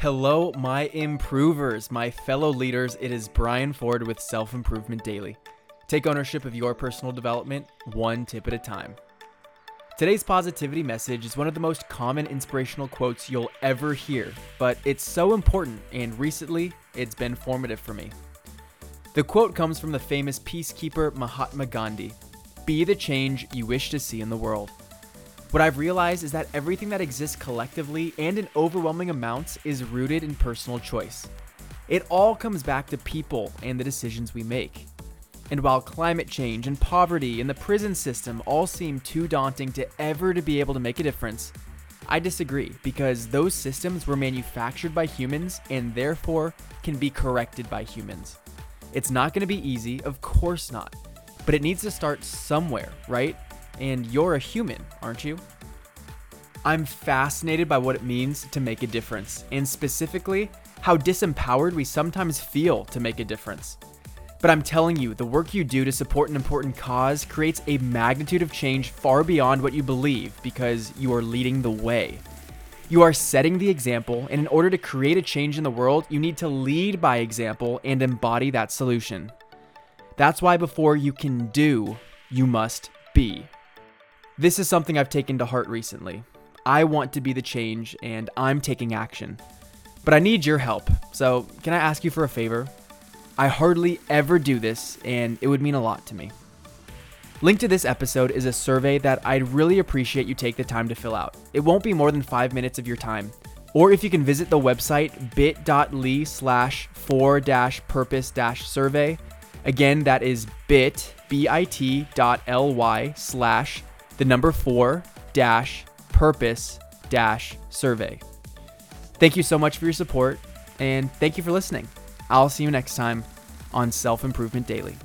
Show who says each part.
Speaker 1: Hello, my improvers, my fellow leaders. It is Brian Ford with Self Improvement Daily. Take ownership of your personal development one tip at a time. Today's positivity message is one of the most common inspirational quotes you'll ever hear, but it's so important, and recently it's been formative for me. The quote comes from the famous peacekeeper Mahatma Gandhi Be the change you wish to see in the world. What I've realized is that everything that exists collectively and in overwhelming amounts is rooted in personal choice. It all comes back to people and the decisions we make. And while climate change and poverty and the prison system all seem too daunting to ever to be able to make a difference, I disagree because those systems were manufactured by humans and therefore can be corrected by humans. It's not going to be easy, of course not, but it needs to start somewhere, right? And you're a human, aren't you? I'm fascinated by what it means to make a difference, and specifically, how disempowered we sometimes feel to make a difference. But I'm telling you, the work you do to support an important cause creates a magnitude of change far beyond what you believe because you are leading the way. You are setting the example, and in order to create a change in the world, you need to lead by example and embody that solution. That's why before you can do, you must be. This is something I've taken to heart recently. I want to be the change and I'm taking action. But I need your help. So, can I ask you for a favor? I hardly ever do this, and it would mean a lot to me. Link to this episode is a survey that I'd really appreciate you take the time to fill out. It won't be more than five minutes of your time. Or if you can visit the website bit.ly slash for dash purpose dash survey. Again, that is bit, B-I-T dot L-Y slash the number four dash purpose dash survey. Thank you so much for your support and thank you for listening. I'll see you next time on Self Improvement Daily.